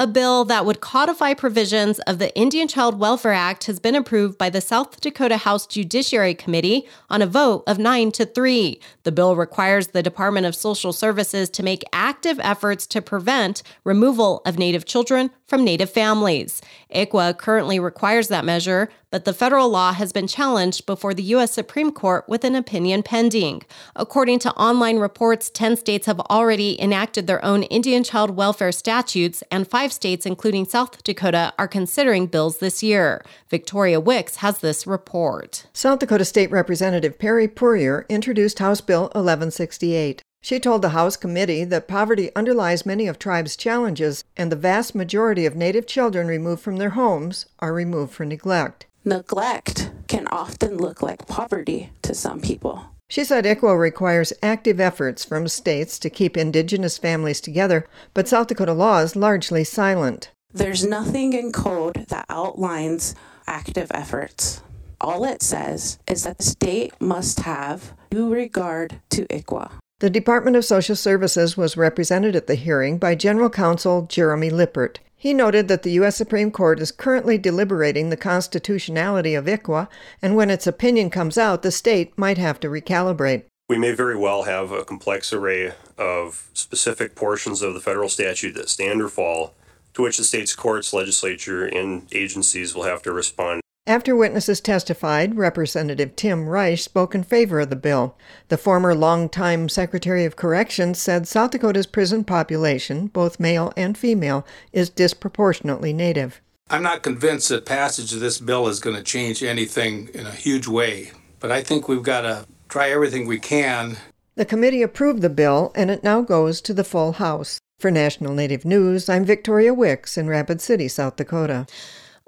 A bill that would codify provisions of the Indian Child Welfare Act has been approved by the South Dakota House Judiciary Committee on a vote of 9 to 3. The bill requires the Department of Social Services to make active efforts to prevent removal of Native children from Native families. ICWA currently requires that measure, but the federal law has been challenged before the U.S. Supreme Court with an opinion pending. According to online reports, 10 states have already enacted their own Indian child welfare statutes, and five states, including South Dakota, are considering bills this year. Victoria Wicks has this report. South Dakota State Representative Peri Pourier introduced House Bill 1168. She told the House committee that poverty underlies many of tribes' challenges, and the vast majority of Native children removed from their homes are removed for neglect. Neglect can often look like poverty to some people. She said ICWA requires active efforts from states to keep Indigenous families together, but South Dakota law is largely silent. There's nothing in code that outlines active efforts. All it says is that the state must have due regard to ICWA. The Department of Social Services was represented at the hearing by General Counsel Jeremy Lippert. He noted that the U.S. Supreme Court is currently deliberating the constitutionality of ICWA, and when its opinion comes out, the state might have to recalibrate. We may very well have a complex array of specific portions of the federal statute that stand or fall, to which the state's courts, legislature, and agencies will have to respond. After witnesses testified, Representative Tim Reisch spoke in favor of the bill. The former longtime Secretary of Corrections said South Dakota's prison population, both male and female, is disproportionately Native. I'm not convinced that passage of this bill is going to change anything in a huge way, but I think we've got to try everything we can. The committee approved the bill, and it now goes to the full House. For National Native News, I'm Victoria Wicks in Rapid City, South Dakota.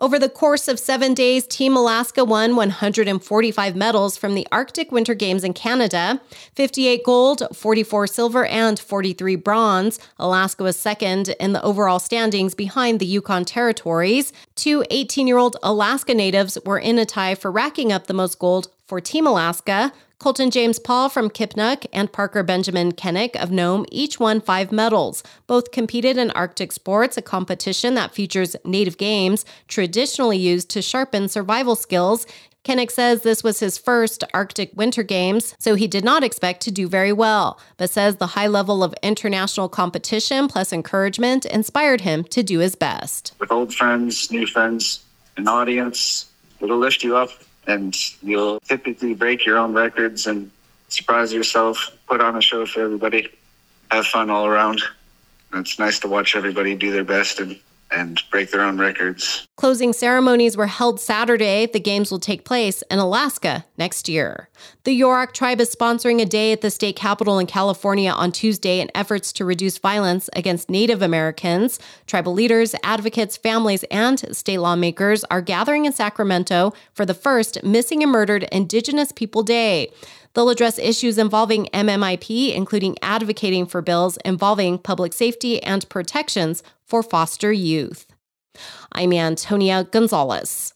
Over the course of seven days, Team Alaska won 145 medals from the Arctic Winter Games in Canada 58 gold, 44 silver, and 43 bronze. Alaska was second in the overall standings behind the Yukon Territories. Two 18 year old Alaska natives were in a tie for racking up the most gold for Team Alaska. Colton James Paul from Kipnuk and Parker Benjamin Kennick of Nome each won five medals. Both competed in Arctic sports, a competition that features native games traditionally used to sharpen survival skills. Kennick says this was his first Arctic Winter Games, so he did not expect to do very well, but says the high level of international competition plus encouragement inspired him to do his best. With old friends, new friends, an audience, it'll lift you up and you'll typically break your own records and surprise yourself, put on a show for everybody, have fun all around. it's nice to watch everybody do their best and and break their own records. Closing ceremonies were held Saturday. The games will take place in Alaska next year. The Yurok tribe is sponsoring a day at the state capitol in California on Tuesday in efforts to reduce violence against Native Americans. Tribal leaders, advocates, families, and state lawmakers are gathering in Sacramento for the first Missing and Murdered Indigenous People Day. They'll address issues involving MMIP, including advocating for bills involving public safety and protections for foster youth. I'm Antonia Gonzalez.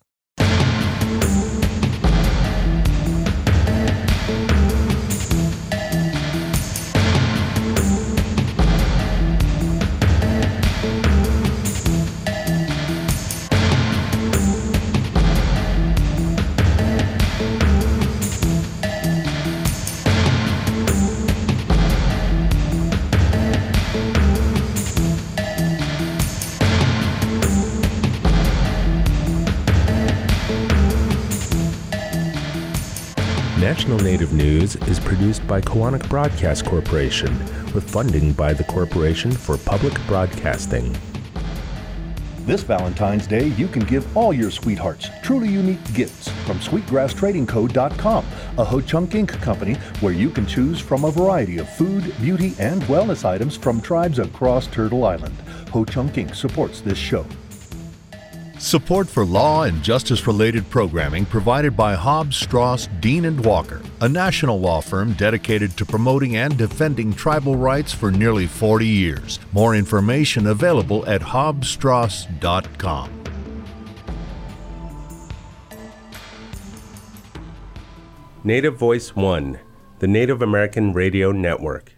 National Native News is produced by Koahnic Broadcast Corporation with funding by the Corporation for Public Broadcasting. This Valentine's Day, you can give all your sweethearts truly unique gifts from SweetgrassTradingCo.com, a Ho Chunk Inc. company where you can choose from a variety of food, beauty, and wellness items from tribes across Turtle Island. Ho Chunk Inc. supports this show. Support for law and justice related programming provided by Hobbs, Strauss, Dean and Walker, a national law firm dedicated to promoting and defending tribal rights for nearly 40 years. More information available at hobbsstrauss.com. Native Voice One, the Native American Radio Network.